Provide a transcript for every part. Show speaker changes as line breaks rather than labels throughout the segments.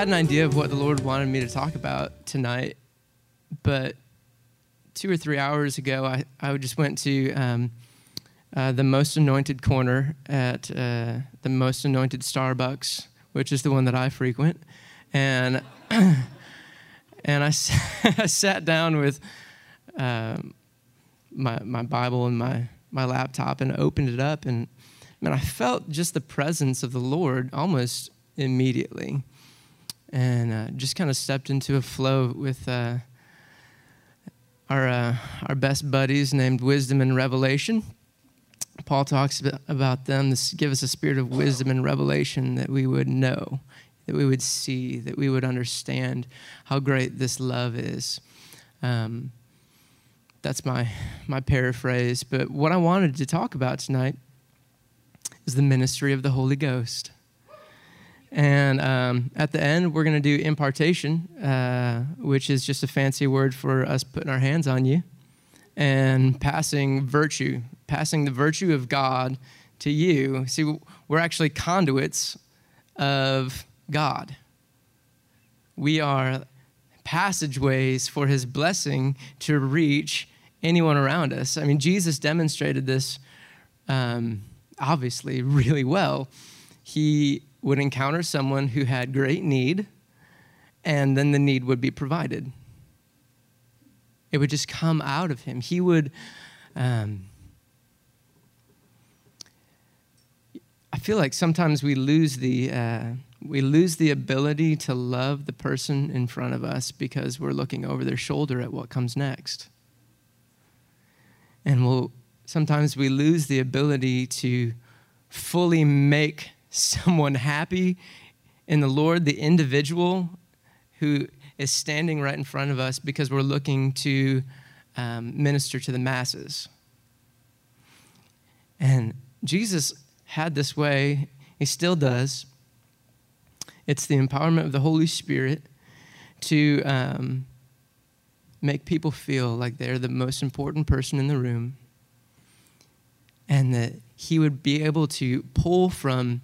had an idea of what the Lord wanted me to talk about tonight, but two or three hours ago, I, I just went to um, uh, the Most Anointed Corner at uh, the Most Anointed Starbucks, which is the one that I frequent, and and I, I sat down with um, my my Bible and my my laptop and opened it up, and man, I felt just the presence of the Lord almost immediately, and uh, just kind of stepped into a flow with. Uh, our, uh, our best buddies named Wisdom and Revelation. Paul talks about them to give us a spirit of wisdom and revelation that we would know, that we would see, that we would understand how great this love is. Um, that's my, my paraphrase. But what I wanted to talk about tonight is the ministry of the Holy Ghost. And um, at the end, we're going to do impartation, uh, which is just a fancy word for us putting our hands on you and passing virtue, passing the virtue of God to you. See, we're actually conduits of God. We are passageways for his blessing to reach anyone around us. I mean, Jesus demonstrated this um, obviously really well. He would encounter someone who had great need, and then the need would be provided. It would just come out of him. He would. Um, I feel like sometimes we lose the uh, we lose the ability to love the person in front of us because we're looking over their shoulder at what comes next, and we'll sometimes we lose the ability to fully make someone happy in the Lord, the individual who is standing right in front of us because we're looking to um, minister to the masses. And Jesus had this way, he still does. It's the empowerment of the Holy Spirit to um, make people feel like they're the most important person in the room and that he would be able to pull from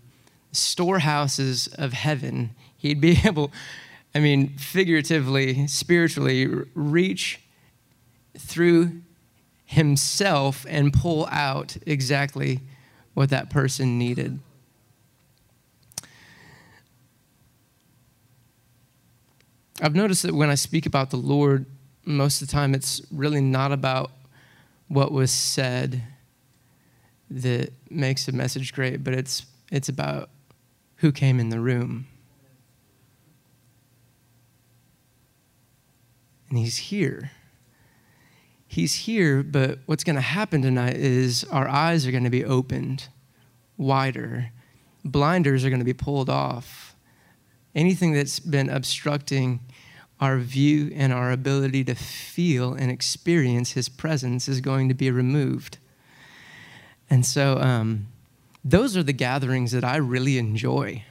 storehouses of heaven. He'd be able, I mean, figuratively, spiritually, reach through himself and pull out exactly what that person needed. I've noticed that when I speak about the Lord, most of the time it's really not about what was said that makes a message great, but it's, it's about who came in the room. And he's here. He's here, but what's going to happen tonight is our eyes are going to be opened wider, blinders are going to be pulled off. Anything that's been obstructing our view and our ability to feel and experience his presence is going to be removed. And so, um, those are the gatherings that I really enjoy.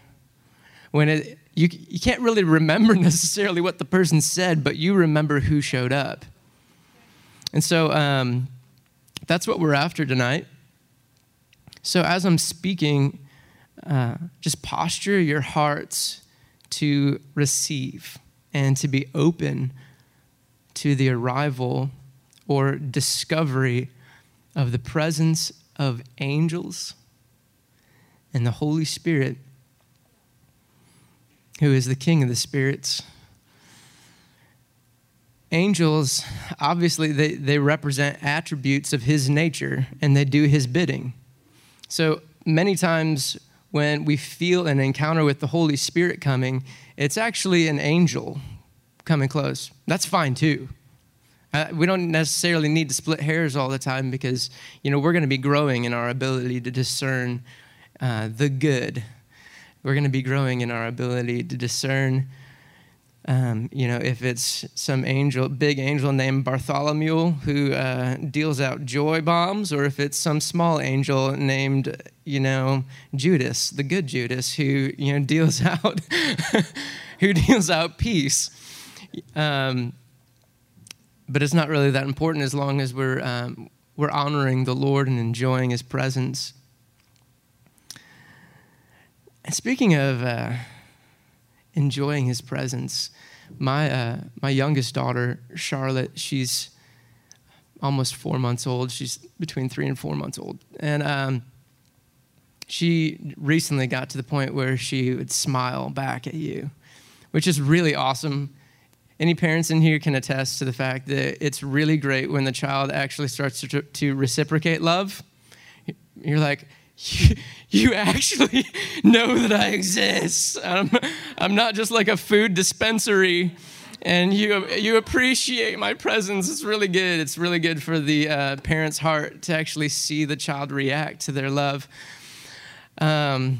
When it, you, you can't really remember necessarily what the person said, but you remember who showed up. And so um, that's what we're after tonight. So as I'm speaking, uh, just posture your hearts to receive and to be open to the arrival or discovery of the presence of angels and the Holy Spirit, who is the King of the spirits. Angels, obviously, they, they represent attributes of his nature and they do his bidding. So many times when we feel an encounter with the Holy Spirit coming, it's actually an angel coming close. That's fine too. Uh, we don't necessarily need to split hairs all the time because you know we're going to be growing in our ability to discern uh, the good. We're going to be growing in our ability to discern, um, you know, if it's some angel, big angel named Bartholomew who uh, deals out joy bombs, or if it's some small angel named, you know, Judas, the good Judas, who you know deals out, who deals out peace. Um, but it's not really that important as long as we're um, we're honoring the Lord and enjoying His presence. Speaking of uh, enjoying his presence. My, uh, my youngest daughter, Charlotte, she's almost four months old. She's between three and four months old. And um, she recently got to the point where she would smile back at you, which is really awesome. Any parents in here can attest to the fact that it's really great when the child actually starts to, to reciprocate love. You're like, you, you actually know that I exist. I'm, I'm not just like a food dispensary and you, you appreciate my presence. It's really good. It's really good for the uh, parent's heart to actually see the child react to their love. Um,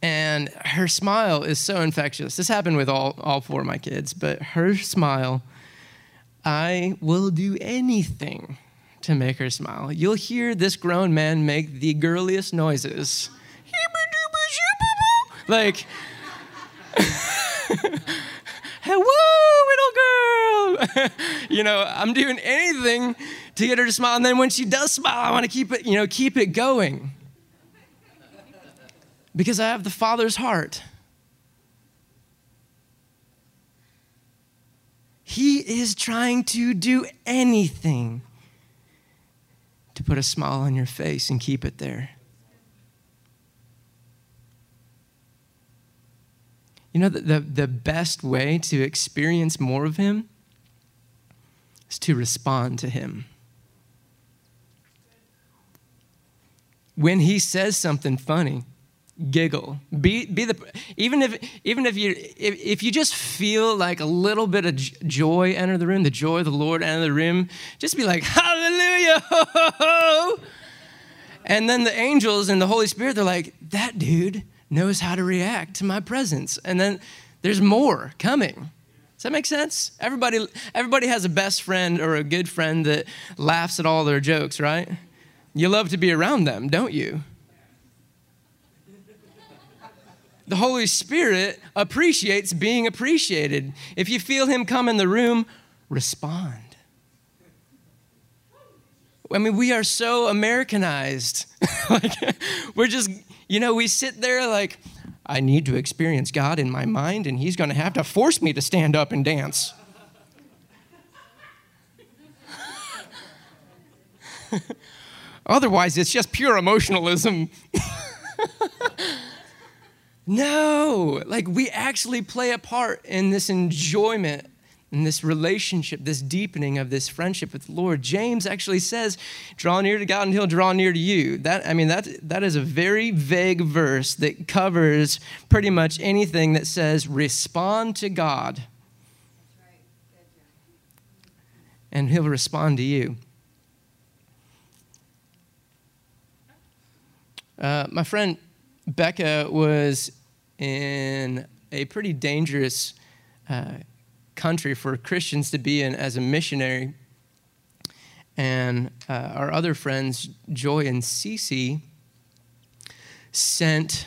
and her smile is so infectious. This happened with all, all four of my kids, but her smile, I will do anything to make her smile. You'll hear this grown man make the girliest noises. like, hello, little girl. you know, I'm doing anything to get her to smile. And then when she does smile, I want to keep it, you know, keep it going because I have the Father's heart. He is trying to do anything to put a smile on your face and keep it there. You know, the, the, the, best way to experience more of Him is to respond to Him. When He says something funny, giggle be be the even if even if you if, if you just feel like a little bit of joy enter the room the joy of the lord enter the room just be like hallelujah and then the angels and the holy spirit they're like that dude knows how to react to my presence. And then there's more coming. Does that make sense? Everybody everybody has a best friend or a good friend that laughs at all their jokes right? You love to be around them don't you? The Holy Spirit appreciates being appreciated. If you feel Him come in the room, respond. I mean, we are so Americanized. like, we're just, you know, we sit there like, I need to experience God in my mind, and He's going to have to force me to stand up and dance. Otherwise, it's just pure emotionalism. No, like we actually play a part in this enjoyment in this relationship, this deepening of this friendship with the Lord. James actually says, draw near to God and he'll draw near to you. That I mean that that is a very vague verse that covers pretty much anything that says respond to God. And he'll respond to you. Uh, my friend Becca was in a pretty dangerous uh, country for Christians to be in as a missionary. And uh, our other friends, Joy and Cece, sent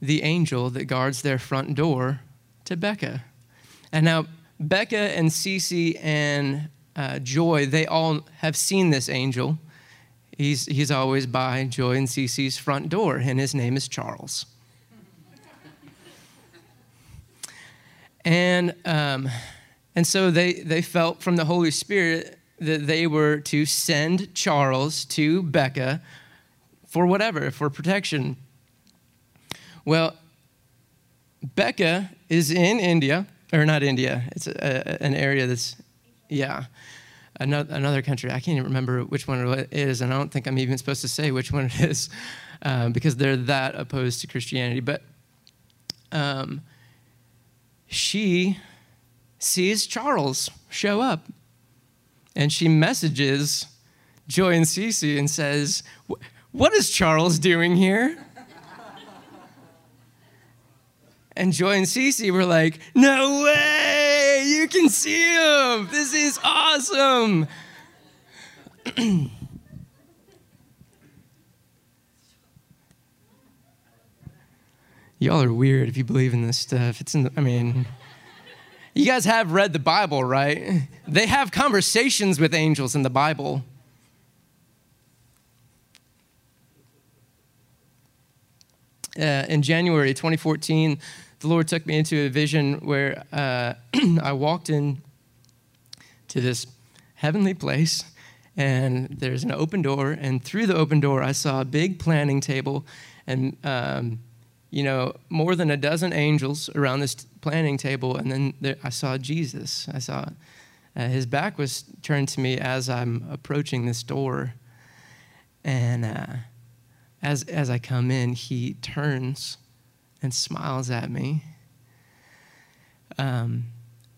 the angel that guards their front door to Becca. And now, Becca and Cece and uh, Joy, they all have seen this angel he's, he's always by Joy and Cece's front door, and his name is Charles. And, um, and so they, they felt from the Holy Spirit that they were to send Charles to Becca for whatever, for protection. Well, Becca is in India, or not India, it's a, a, an area that's, yeah another, another country. I can't even remember which one it is, and I don't think I'm even supposed to say which one it is um, because they're that opposed to Christianity. But um, she sees Charles show up, and she messages Joy and Cece and says, "What is Charles doing here?" And Joy and Cece were like, No way, you can see him. This is awesome. Y'all are weird if you believe in this stuff. It's in the, I mean, you guys have read the Bible, right? They have conversations with angels in the Bible. Uh, in January 2014, the Lord took me into a vision where uh, I walked in to this heavenly place, and there's an open door, and through the open door, I saw a big planning table, and um, you know, more than a dozen angels around this planning table, and then there, I saw Jesus. I saw uh, his back was turned to me as I'm approaching this door, and uh, as as I come in, he turns and smiles at me. Um,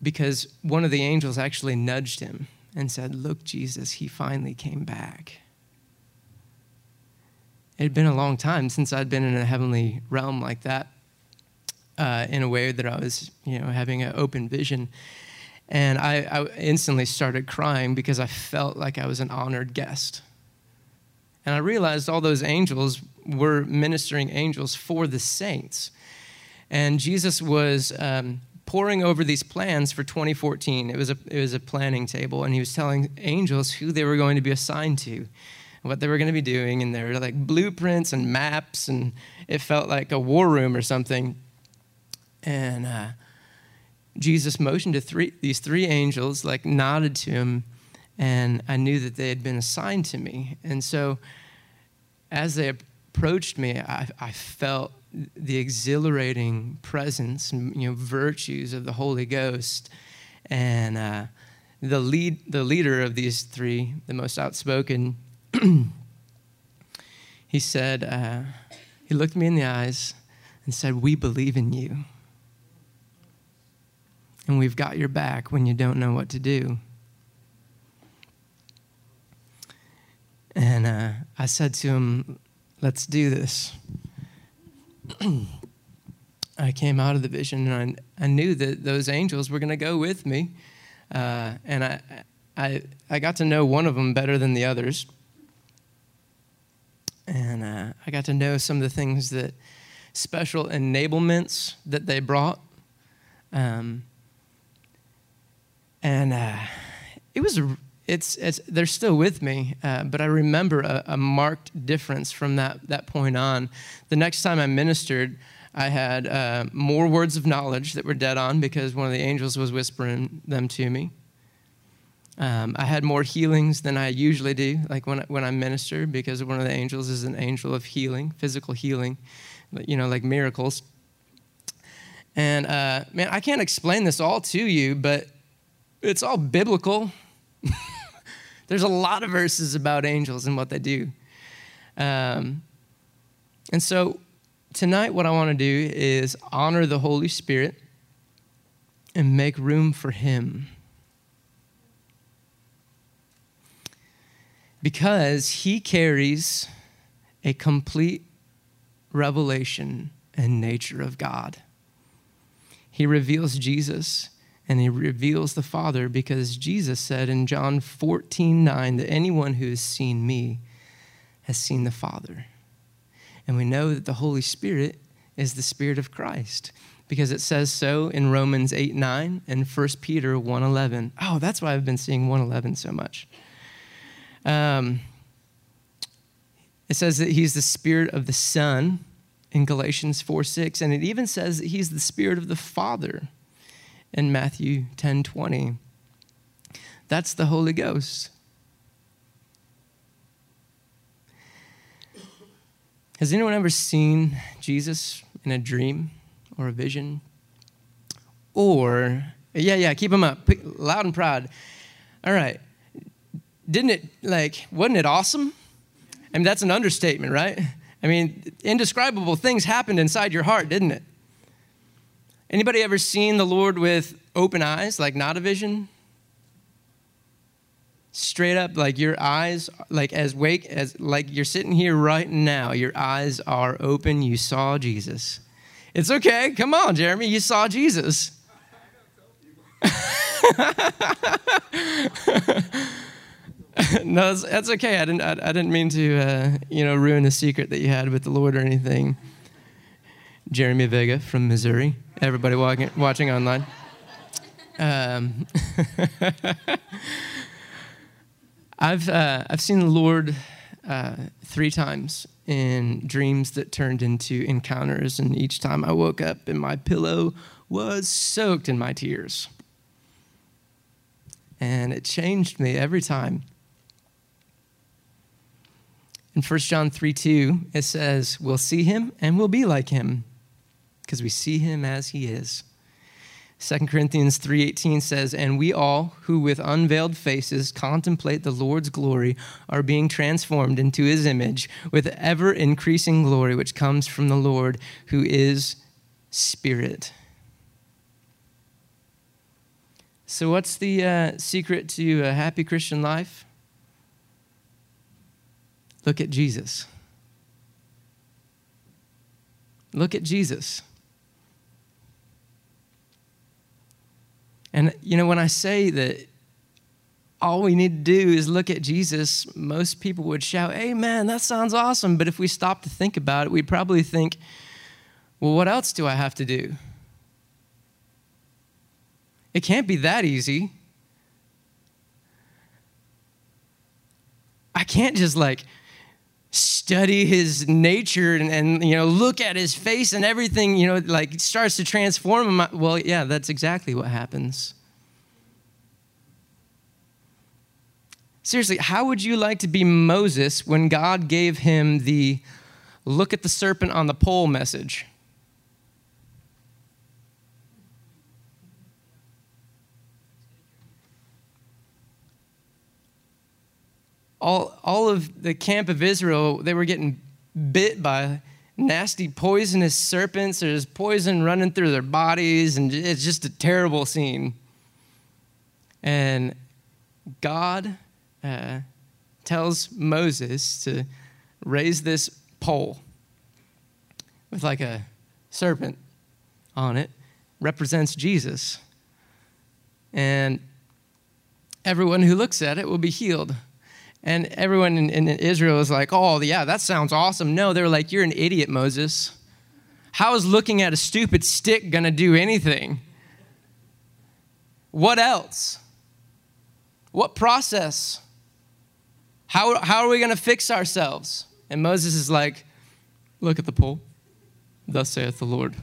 because one of the angels actually nudged him and said, Look, Jesus, he finally came back. It had been a long time since I'd been in a heavenly realm like that, uh, in a way that I was, you know, having an open vision. And I, I instantly started crying because I felt like I was an honored guest. And I realized all those angels were ministering angels for the saints. And Jesus was um, pouring over these plans for 2014. It was, a, it was a planning table, and he was telling angels who they were going to be assigned to what they were going to be doing, and there were like blueprints and maps, and it felt like a war room or something. And uh, Jesus motioned to three, these three angels, like nodded to him, and I knew that they had been assigned to me. And so, as they approached me, I, I felt the exhilarating presence you know virtues of the Holy Ghost, and uh, the lead, the leader of these three, the most outspoken he said, uh, he looked me in the eyes and said, We believe in you. And we've got your back when you don't know what to do. And uh, I said to him, Let's do this. I came out of the vision and I, I knew that those angels were going to go with me. Uh, and I, I, I got to know one of them better than the others I got to know some of the things that special enablements that they brought. Um, and uh, it was it's, it's they're still with me, uh, but I remember a, a, marked difference from that that point on. The next time I ministered, I had uh, more words of knowledge that were dead on because one of the angels was whispering them to me. Um, I had more healings than I usually do, like when, when I minister, because one of the angels is an angel of healing, physical healing, you know, like miracles. And uh, man, I can't explain this all to you, but it's all biblical. There's a lot of verses about angels and what they do. Um, and so tonight, what I want to do is honor the Holy Spirit and make room for Him. Because he carries a complete revelation and nature of God. He reveals Jesus and he reveals the Father because Jesus said in John 14 9 that anyone who has seen me has seen the Father. And we know that the Holy Spirit is the Spirit of Christ because it says so in Romans 8 9 and 1 Peter 1 11. Oh, that's why I've been seeing 111 so much. Um, it says that he's the spirit of the Son in Galatians 4 6, and it even says that he's the spirit of the Father in Matthew 10 20. That's the Holy Ghost. Has anyone ever seen Jesus in a dream or a vision? Or, yeah, yeah, keep them up, loud and proud. All right didn't it like wasn't it awesome? I mean that's an understatement right? I mean indescribable things happened inside your heart didn't it? Anybody ever seen the lord with open eyes like not a vision? Straight up like your eyes like as wake as like you're sitting here right now your eyes are open you saw jesus. It's okay come on jeremy you saw jesus no, that's, that's, okay. I didn't. I, I didn't mean to, uh, you know, ruin the secret that you had with the Lord or anything. Jeremy Vega from Missouri. Everybody walking, watching online. Um, I've uh, I've seen the Lord uh, three times in dreams that turned into encounters. And each time I woke up and my pillow was soaked in my tears. And it changed me every time. In 1 John 3 2, it says, We'll see him and we'll be like him because we see him as he is. 2 Corinthians 3:18 says, "And we all who with unveiled faces contemplate the Lord's glory are being transformed into his image with ever increasing glory which comes from the Lord who is spirit." So what's the uh, secret to a happy Christian life? Look at Jesus. Look at Jesus. And, you know, when I say that all we need to do is look at Jesus, most people would shout, Amen, that sounds awesome. But if we stop to think about it, we'd probably think, well, what else do I have to do? It can't be that easy. I can't just like study his nature and, and, you know look at his face and everything you know like starts to transform him. Well yeah that's exactly what happens. Seriously how would you like to be moses when god gave him the look at the serpent on the pole message all, all of the camp of Israel, they were getting bit by nasty poisonous serpents. There's poison running through their bodies, and it's just a terrible scene. And God uh, tells Moses to raise this pole with like a serpent on it, represents Jesus. And everyone who looks at it will be healed. And everyone in, in Israel was like, oh, yeah, that sounds awesome. No, they're like, you're an idiot, Moses. How is looking at a stupid stick going to do anything? What else? What process? How, how are we going to fix ourselves? And Moses is like, Look at the pole. Thus saith the Lord.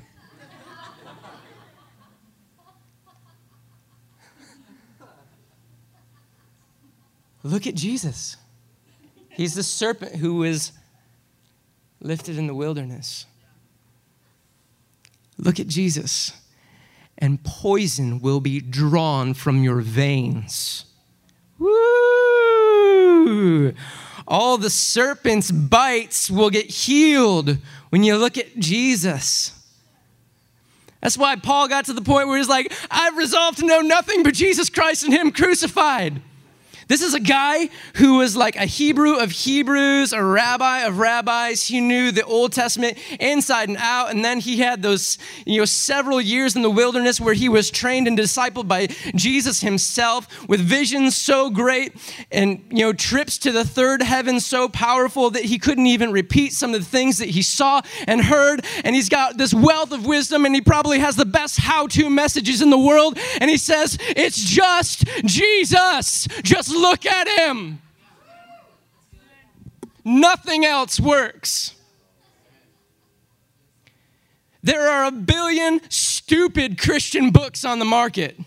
Look at Jesus. He's the serpent who was lifted in the wilderness. Look at Jesus. And poison will be drawn from your veins. Woo! All the serpent's bites will get healed when you look at Jesus. That's why Paul got to the point where he's like, I've resolved to know nothing but Jesus Christ and Him crucified. This is a guy who was like a Hebrew of Hebrews, a rabbi of rabbis. He knew the Old Testament inside and out. And then he had those, you know, several years in the wilderness where he was trained and discipled by Jesus himself with visions so great and, you know, trips to the third heaven so powerful that he couldn't even repeat some of the things that he saw and heard. And he's got this wealth of wisdom and he probably has the best how to messages in the world. And he says, It's just Jesus. Just look at him. Nothing else works. There are a billion stupid Christian books on the market.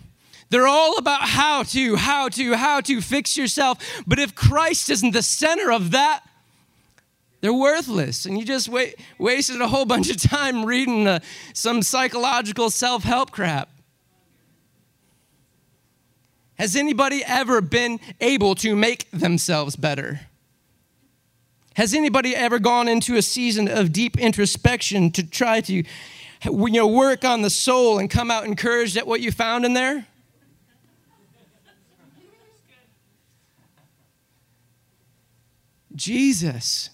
They're all about how to, how to, how to fix yourself. But if Christ isn't the center of that, they're worthless. And you just wasted a whole bunch of time reading uh, some psychological self help crap. Has anybody ever been able to make themselves better? Has anybody ever gone into a season of deep introspection to try to you know, work on the soul and come out encouraged at what you found in there? Jesus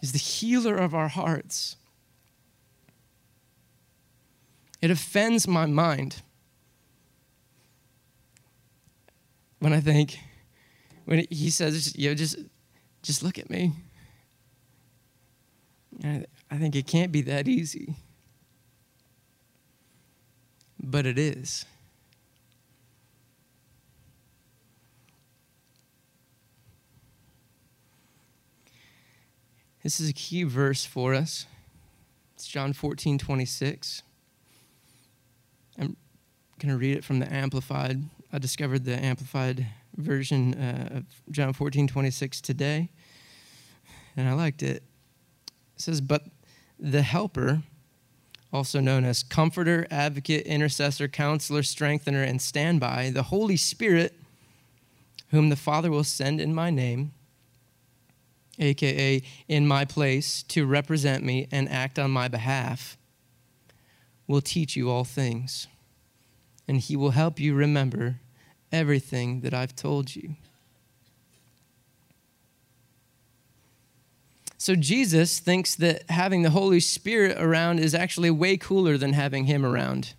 is the healer of our hearts. It offends my mind when I think, when he says, you know, just, just look at me. I, I think it can't be that easy. But it is. This is a key verse for us. It's John 14, 26. I'm going to read it from the Amplified. I discovered the Amplified version uh, of John 14, 26 today, and I liked it. It says, But the Helper, also known as Comforter, Advocate, Intercessor, Counselor, Strengthener, and Standby, the Holy Spirit, whom the Father will send in my name, aka in my place, to represent me and act on my behalf, will teach you all things, and he will help you remember everything that I've told you. So Jesus thinks that having the Holy Spirit around is actually way cooler than having him around.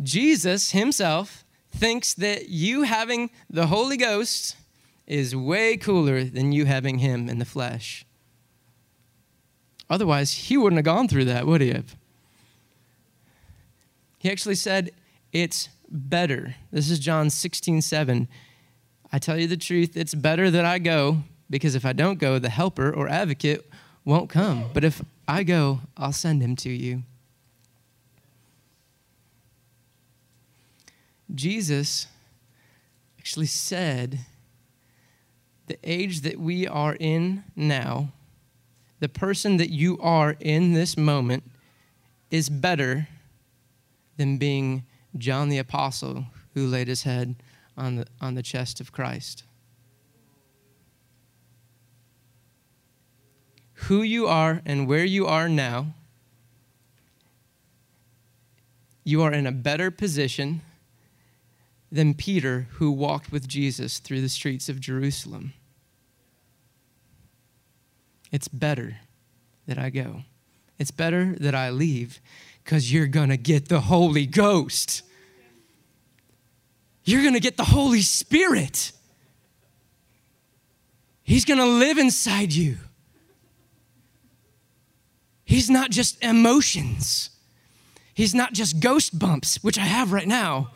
Jesus himself thinks that you having the Holy Ghost is way cooler than you having him in the flesh. Otherwise, he wouldn't have gone through that, would he have? He actually said, It's better. This is John 16, 7. I tell you the truth, it's better that I go, because if I don't go, the helper or advocate won't come. But if I go, I'll send him to you. Jesus actually said, the age that we are in now, the person that you are in this moment, is better than being John the Apostle who laid his head on the, on the chest of Christ. Who you are and where you are now, you are in a better position than Peter, who walked with Jesus through the streets of Jerusalem. It's better that I go. It's better that I leave because you're going to get the Holy Ghost. You're going to get the Holy Spirit. He's going to live inside you. He's not just emotions. He's not just ghost bumps, which I have right now.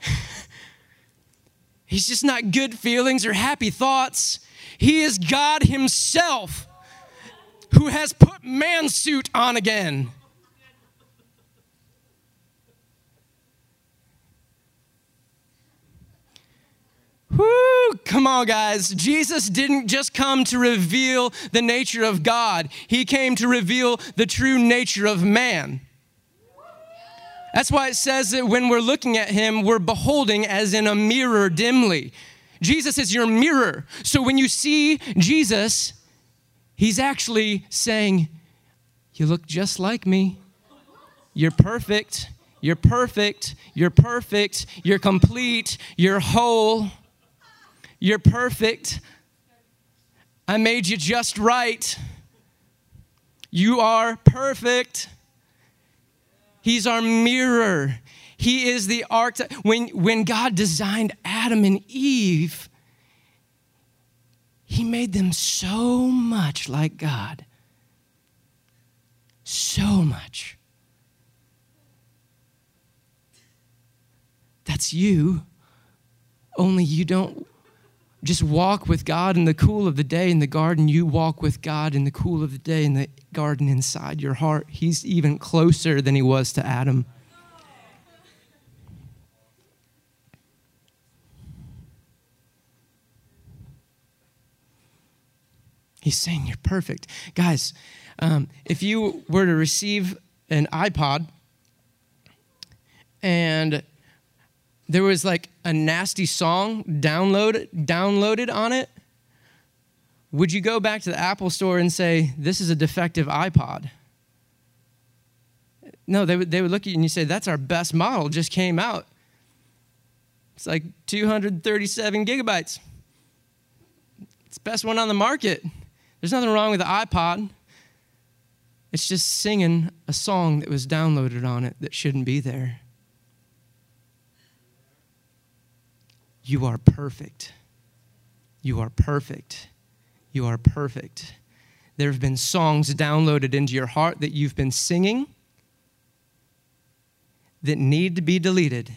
He's just not good feelings or happy thoughts. He is God Himself who has put man suit on again. Woo! Come on, guys. Jesus didn't just come to reveal the nature of God, He came to reveal the true nature of man. That's why it says that when we're looking at Him, we're beholding as in a mirror dimly. Jesus is your mirror. So when you see Jesus, He's actually saying, You look just like me. You're perfect. You're perfect. You're perfect. You're complete. You're whole. You're perfect. I made you just right. You are perfect. He's our mirror. He is the archetype. When, when God designed Adam and Eve, He made them so much like God. So much. That's you. Only you don't just walk with God in the cool of the day in the garden. You walk with God in the cool of the day in the garden inside your heart. He's even closer than he was to Adam. He's saying you're perfect. Guys, um, if you were to receive an iPod and there was like a nasty song download, downloaded on it, would you go back to the Apple store and say, This is a defective iPod? No, they would, they would look at you and you say, That's our best model, just came out. It's like 237 gigabytes. It's the best one on the market. There's nothing wrong with the iPod. It's just singing a song that was downloaded on it that shouldn't be there. You are perfect. You are perfect. You are perfect. There have been songs downloaded into your heart that you've been singing that need to be deleted.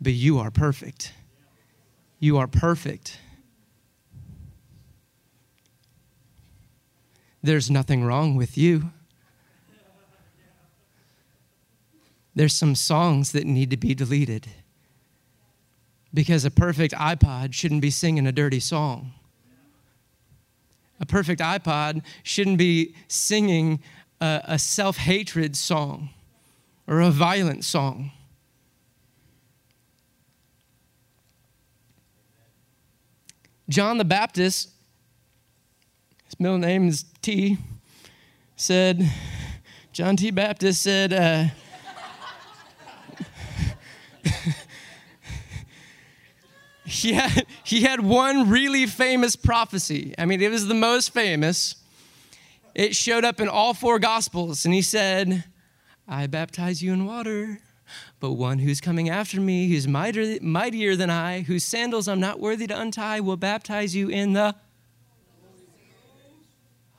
but you are perfect. You are perfect. There's nothing wrong with you. There's some songs that need to be deleted because a perfect iPod shouldn't be singing a dirty song. A perfect iPod shouldn't be singing a, a self hatred song or a violent song. John the Baptist, his middle name is T, said, John T. Baptist said, uh, he had, he had one really famous prophecy. I mean, it was the most famous. It showed up in all four gospels, and he said, I baptize you in water, but one who's coming after me, who's mightier, mightier than I, whose sandals I'm not worthy to untie, will baptize you in the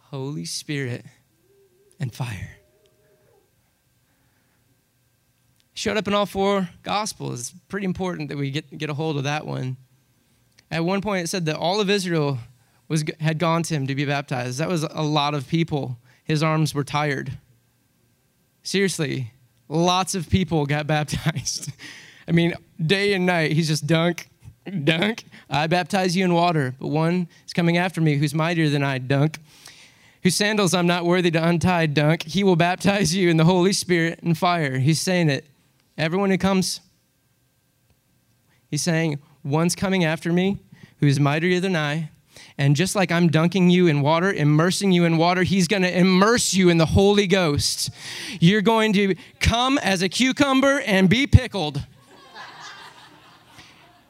Holy Spirit and fire. showed up in all four gospels. It's pretty important that we get, get a hold of that one. At one point, it said that all of Israel was, had gone to him to be baptized. That was a lot of people. His arms were tired. Seriously, lots of people got baptized. I mean, day and night, he's just dunk, dunk. I baptize you in water, but one is coming after me who's mightier than I, dunk. Whose sandals I'm not worthy to untie, dunk. He will baptize you in the Holy Spirit and fire. He's saying it Everyone who comes, he's saying, One's coming after me who's mightier than I. And just like I'm dunking you in water, immersing you in water, he's going to immerse you in the Holy Ghost. You're going to come as a cucumber and be pickled.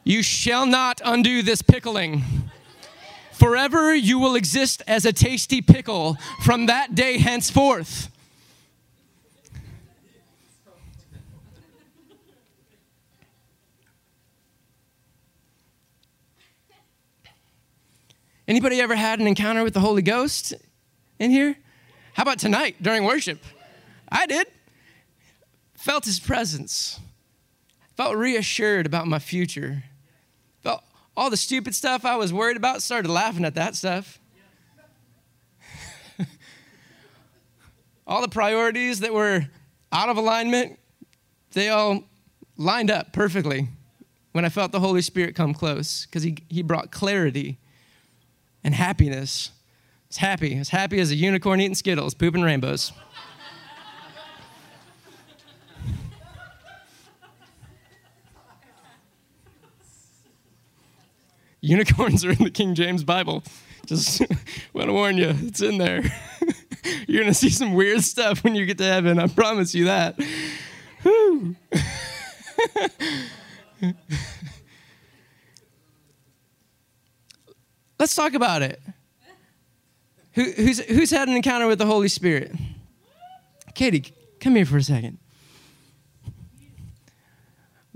You shall not undo this pickling. Forever you will exist as a tasty pickle from that day henceforth. Anybody ever had an encounter with the Holy Ghost in here? How about tonight during worship? I did. Felt his presence. Felt reassured about my future. All the stupid stuff I was worried about, started laughing at that stuff. all the priorities that were out of alignment, they all lined up perfectly when I felt the Holy Spirit come close because he, he brought clarity and happiness. It's happy, as happy as a unicorn eating Skittles, pooping rainbows. Unicorns are in the King James Bible. Just want to warn you, it's in there. You're going to see some weird stuff when you get to heaven. I promise you that. Let's talk about it. Who, who's, who's had an encounter with the Holy Spirit? Katie, come here for a second.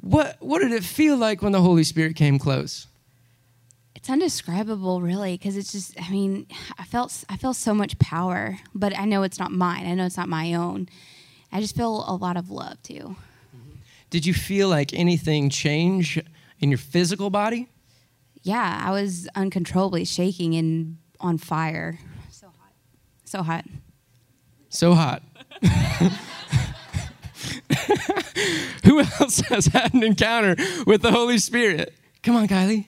What, what did it feel like when the Holy Spirit came close?
It's undescribable, really, because it's just, I mean, I felt, I feel so much power, but I know it's not mine. I know it's not my own. I just feel a lot of love, too. Mm-hmm.
Did you feel like anything change in your physical body?
yeah, I was uncontrollably shaking and on fire. So hot. So hot.
So hot. Who else has had an encounter with the Holy Spirit? Come on, Kylie.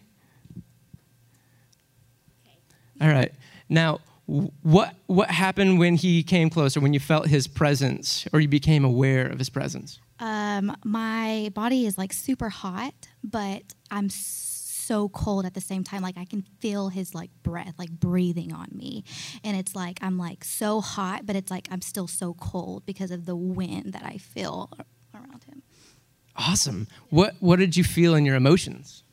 All right. Now, what what happened when he came closer? When you felt his presence, or you became aware of his presence?
Um, my body is like super hot, but I'm. So so cold at the same time. Like I can feel his like breath, like breathing on me. And it's like I'm like so hot, but it's like I'm still so cold because of the wind that I feel around him.
Awesome. What what did you feel in your emotions?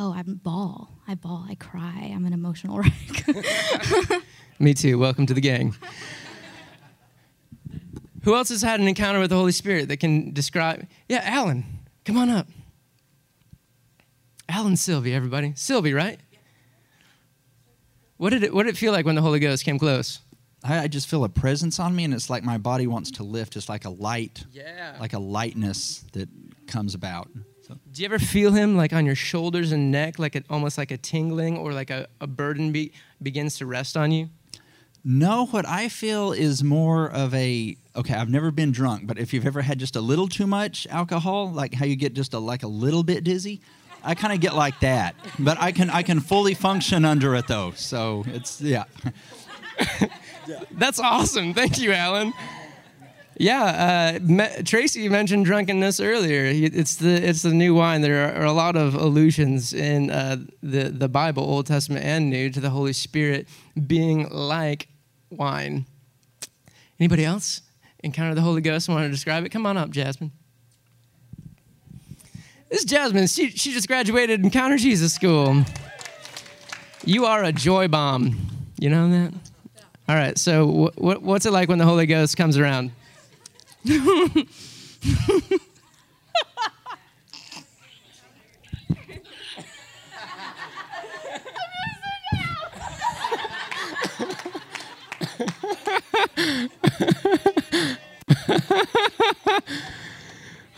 Oh, I ball. I bawl. I cry. I'm an emotional wreck.
Me too. Welcome to the gang. Who else has had an encounter with the Holy Spirit that can describe? Yeah, Alan, come on up. Alan Sylvie, everybody. Sylvie, right? What did it what did it feel like when the Holy Ghost came close?
I, I, just feel a presence on me and it's like my body wants to lift. It's like a light.
Yeah.
Like a lightness that comes about.
Do you ever feel him like on your shoulders and neck, like a, almost like a tingling or like a, a burden be, begins to rest on you?
No, what I feel is more of a okay. I've never been drunk, but if you've ever had just a little too much alcohol, like how you get just a like a little bit dizzy, I kind of get like that. But I can I can fully function under it though. So it's yeah.
That's awesome. Thank you, Alan. Yeah, uh, me- Tracy mentioned drunkenness earlier. It's the it's the new wine. There are a lot of allusions in uh, the the Bible, Old Testament and New, to the Holy Spirit being like wine. Anybody else encounter the Holy Ghost? And want to describe it? Come on up, Jasmine. This is Jasmine. She she just graduated Encounter Jesus School. You are a joy bomb. You know that. All right. So, wh- what's it like when the Holy Ghost comes around?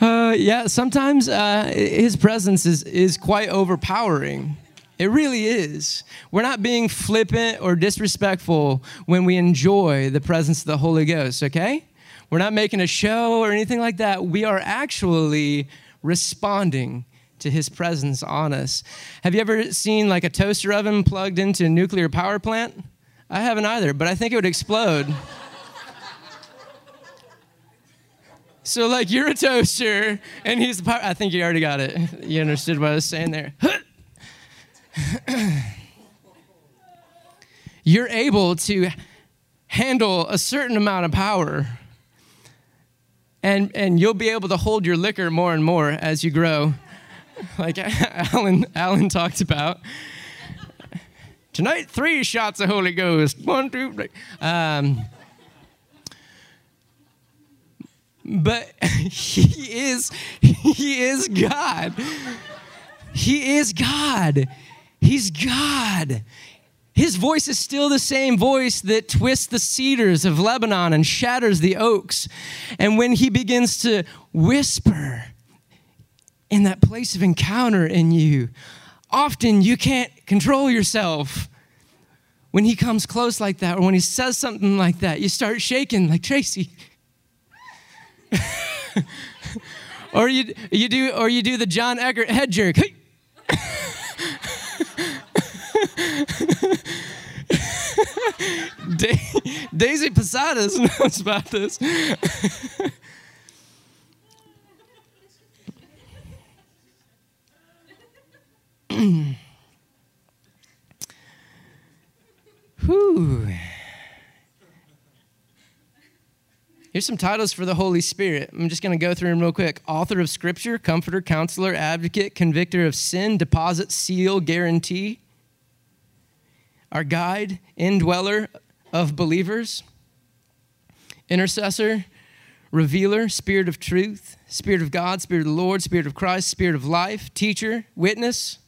Uh, yeah, sometimes uh, his presence is, is quite overpowering. It really is. We're not being flippant or disrespectful when we enjoy the presence of the Holy Ghost, okay? We're not making a show or anything like that. We are actually responding to his presence on us. Have you ever seen like a toaster oven plugged into a nuclear power plant? I haven't either, but I think it would explode. so, like, you're a toaster, and he's the power. I think you already got it. You understood what I was saying there. you're able to handle a certain amount of power and and you'll be able to hold your liquor more and more as you grow like alan alan talked about. Tonight three shots of holy ghost. One two three. Um, but he is he is god. He is god. He's god his voice is still the same voice that twists the cedars of Lebanon and shatters the oaks. And when he begins to whisper in that place of encounter in you, often you can't control yourself. When he comes close like that, or when he says something like that, you start shaking like Tracy. or you, you do or you do the John Eggert head jerk. Daisy Posadas knows about this. Here's some titles for the Holy Spirit. I'm just going to go through them real quick. Author of Scripture, Comforter, Counselor, Advocate, Convictor of Sin, Deposit, Seal, Guarantee. Our guide, indweller of believers, intercessor, revealer, spirit of truth, spirit of God, spirit of the Lord, spirit of Christ, spirit of life, teacher, witness.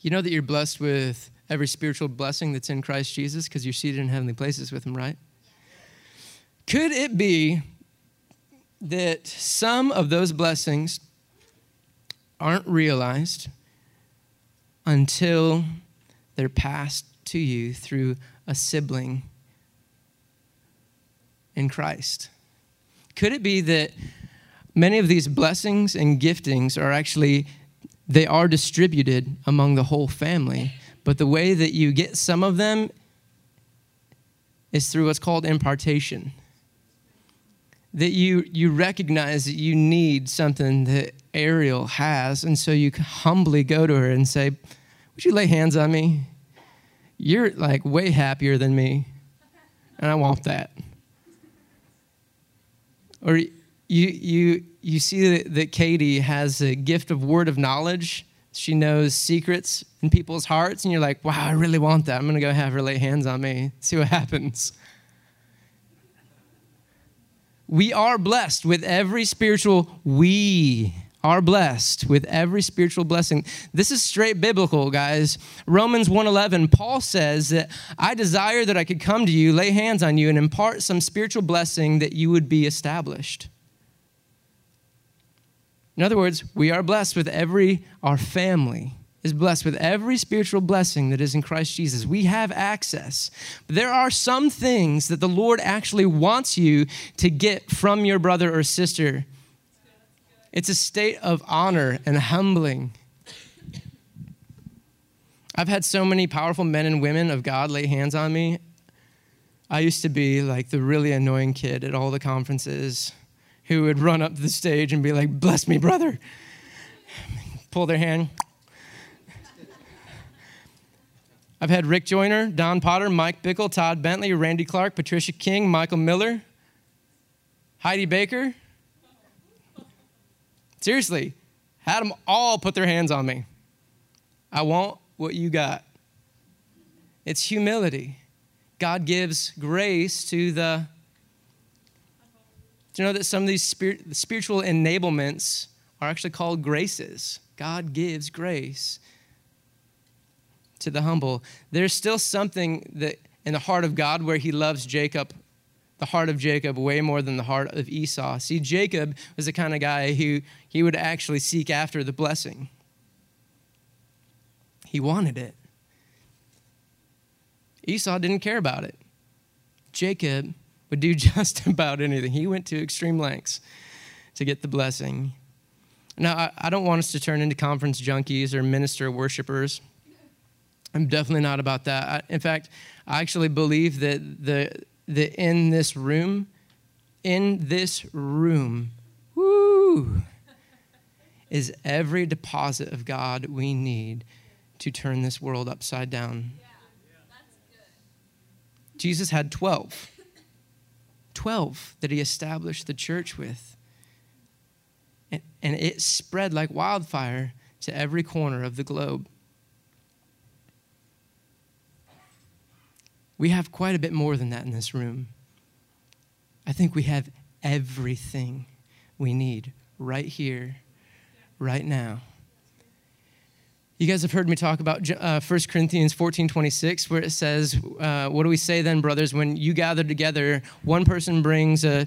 You know that you're blessed with every spiritual blessing that's in Christ Jesus because you're seated in heavenly places with Him, right? Could it be that some of those blessings aren't realized until they're passed to you through a sibling in Christ? Could it be that many of these blessings and giftings are actually they are distributed among the whole family, but the way that you get some of them is through what's called impartation. That you, you recognize that you need something that Ariel has, and so you humbly go to her and say, Would you lay hands on me? You're like way happier than me, and I want that. Or you, you, you see that, that Katie has a gift of word of knowledge. She knows secrets in people's hearts, and you're like, wow, I really want that. I'm going to go have her lay hands on me, see what happens. We are blessed with every spiritual, we are blessed with every spiritual blessing. This is straight biblical, guys. Romans 1:11, Paul says that I desire that I could come to you, lay hands on you and impart some spiritual blessing that you would be established. In other words, we are blessed with every our family is blessed with every spiritual blessing that is in Christ Jesus. We have access. But there are some things that the Lord actually wants you to get from your brother or sister. It's a state of honor and humbling. I've had so many powerful men and women of God lay hands on me. I used to be like the really annoying kid at all the conferences who would run up to the stage and be like, Bless me, brother. Pull their hand, I've had Rick Joyner, Don Potter, Mike Bickle, Todd Bentley, Randy Clark, Patricia King, Michael Miller, Heidi Baker. Seriously, had them all put their hands on me. I want what you got. It's humility. God gives grace to the. Do you know that some of these spirit, spiritual enablements are actually called graces? God gives grace to the humble. There's still something that in the heart of God where he loves Jacob, the heart of Jacob, way more than the heart of Esau. See, Jacob was the kind of guy who he would actually seek after the blessing. He wanted it. Esau didn't care about it. Jacob would do just about anything. He went to extreme lengths to get the blessing. Now, I don't want us to turn into conference junkies or minister worshipers. I'm definitely not about that. In fact, I actually believe that the, the in this room, in this room, woo, is every deposit of God we need to turn this world upside down. Jesus had 12. 12 that he established the church with. And, and it spread like wildfire to every corner of the globe. We have quite a bit more than that in this room. I think we have everything we need right here, right now. You guys have heard me talk about uh, 1 Corinthians 14 26, where it says, uh, What do we say then, brothers? When you gather together, one person brings a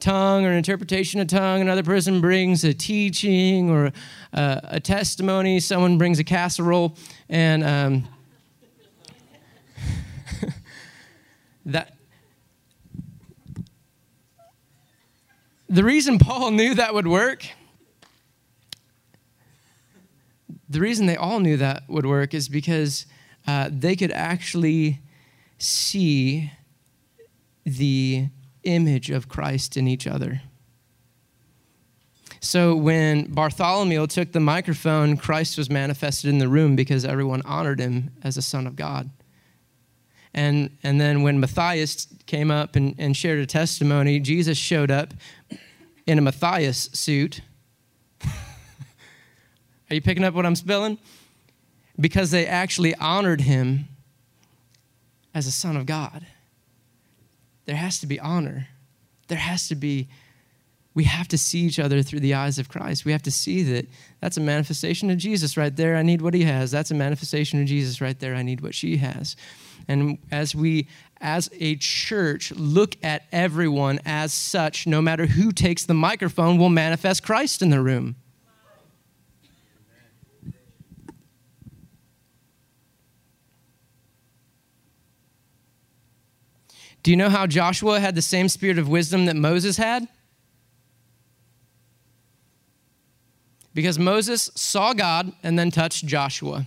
tongue or an interpretation of tongue, another person brings a teaching or uh, a testimony, someone brings a casserole, and um, that the reason Paul knew that would work, the reason they all knew that would work is because uh, they could actually see the image of Christ in each other. So when Bartholomew took the microphone, Christ was manifested in the room because everyone honored him as a son of God. And, and then when Matthias came up and, and shared a testimony, Jesus showed up in a Matthias suit. Are you picking up what I'm spilling? Because they actually honored him as a son of God. There has to be honor. There has to be, we have to see each other through the eyes of Christ. We have to see that that's a manifestation of Jesus right there. I need what he has. That's a manifestation of Jesus right there. I need what she has. And as we, as a church, look at everyone as such, no matter who takes the microphone, will manifest Christ in the room. Do you know how Joshua had the same spirit of wisdom that Moses had? Because Moses saw God and then touched Joshua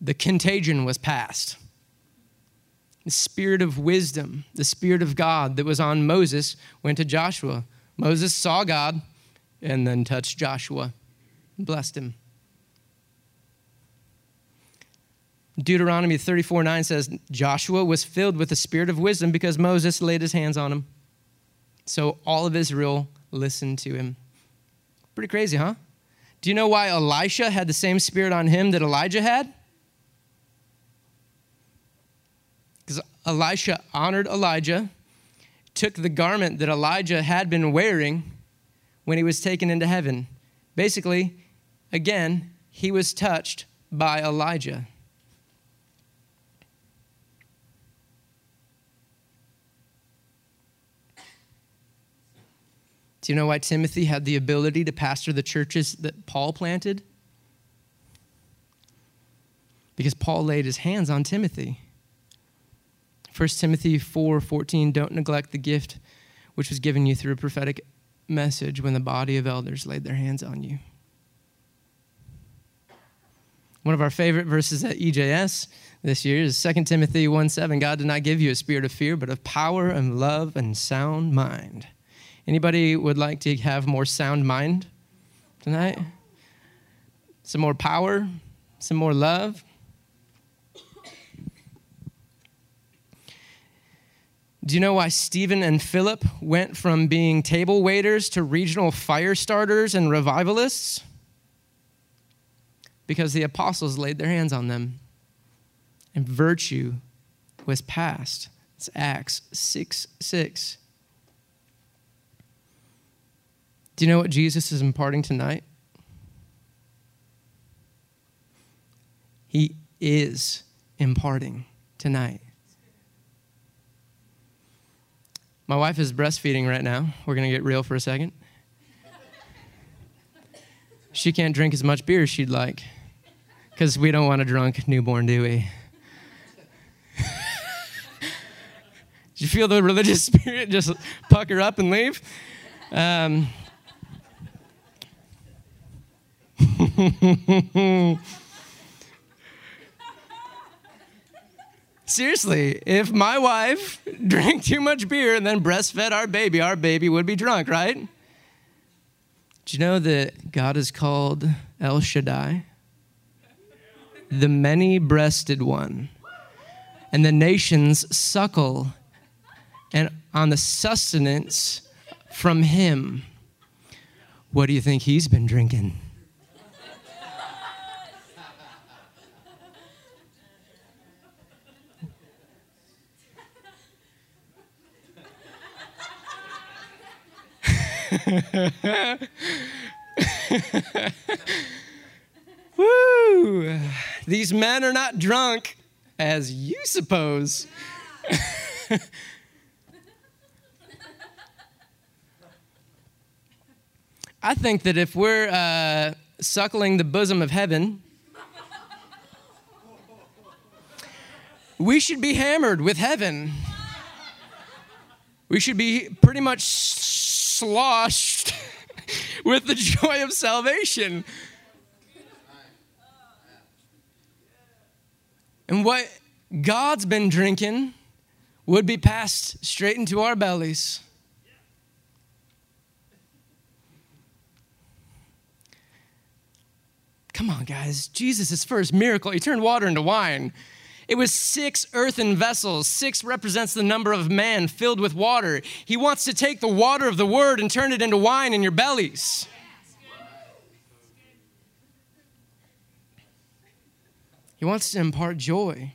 the contagion was passed. The spirit of wisdom, the spirit of God that was on Moses went to Joshua. Moses saw God and then touched Joshua, blessed him. Deuteronomy 34 9 says, Joshua was filled with the spirit of wisdom because Moses laid his hands on him. So all of Israel listened to him. Pretty crazy, huh? Do you know why Elisha had the same spirit on him that Elijah had? Because Elisha honored Elijah, took the garment that Elijah had been wearing when he was taken into heaven. Basically, again, he was touched by Elijah. Do you know why Timothy had the ability to pastor the churches that Paul planted? Because Paul laid his hands on Timothy. 1 Timothy 4 14, don't neglect the gift which was given you through a prophetic message when the body of elders laid their hands on you. One of our favorite verses at EJS this year is 2 Timothy 1 7. God did not give you a spirit of fear, but of power and love and sound mind. Anybody would like to have more sound mind tonight? Some more power? Some more love? Do you know why Stephen and Philip went from being table waiters to regional fire starters and revivalists? Because the apostles laid their hands on them and virtue was passed. It's Acts 6 6. Do you know what Jesus is imparting tonight? He is imparting tonight. My wife is breastfeeding right now. We're going to get real for a second. She can't drink as much beer as she'd like because we don't want a drunk newborn, do we? Did you feel the religious spirit just pucker up and leave? Um, Seriously, if my wife drank too much beer and then breastfed our baby, our baby would be drunk, right? Do you know that God is called El Shaddai? The many breasted one. And the nations suckle and on the sustenance from him. What do you think he's been drinking? Woo! These men are not drunk as you suppose. I think that if we're uh, suckling the bosom of heaven, we should be hammered with heaven. We should be pretty much sloshed with the joy of salvation. And what God's been drinking would be passed straight into our bellies. Come on, guys. Jesus' first miracle, he turned water into wine. It was six earthen vessels. Six represents the number of man filled with water. He wants to take the water of the word and turn it into wine in your bellies. He wants to impart joy.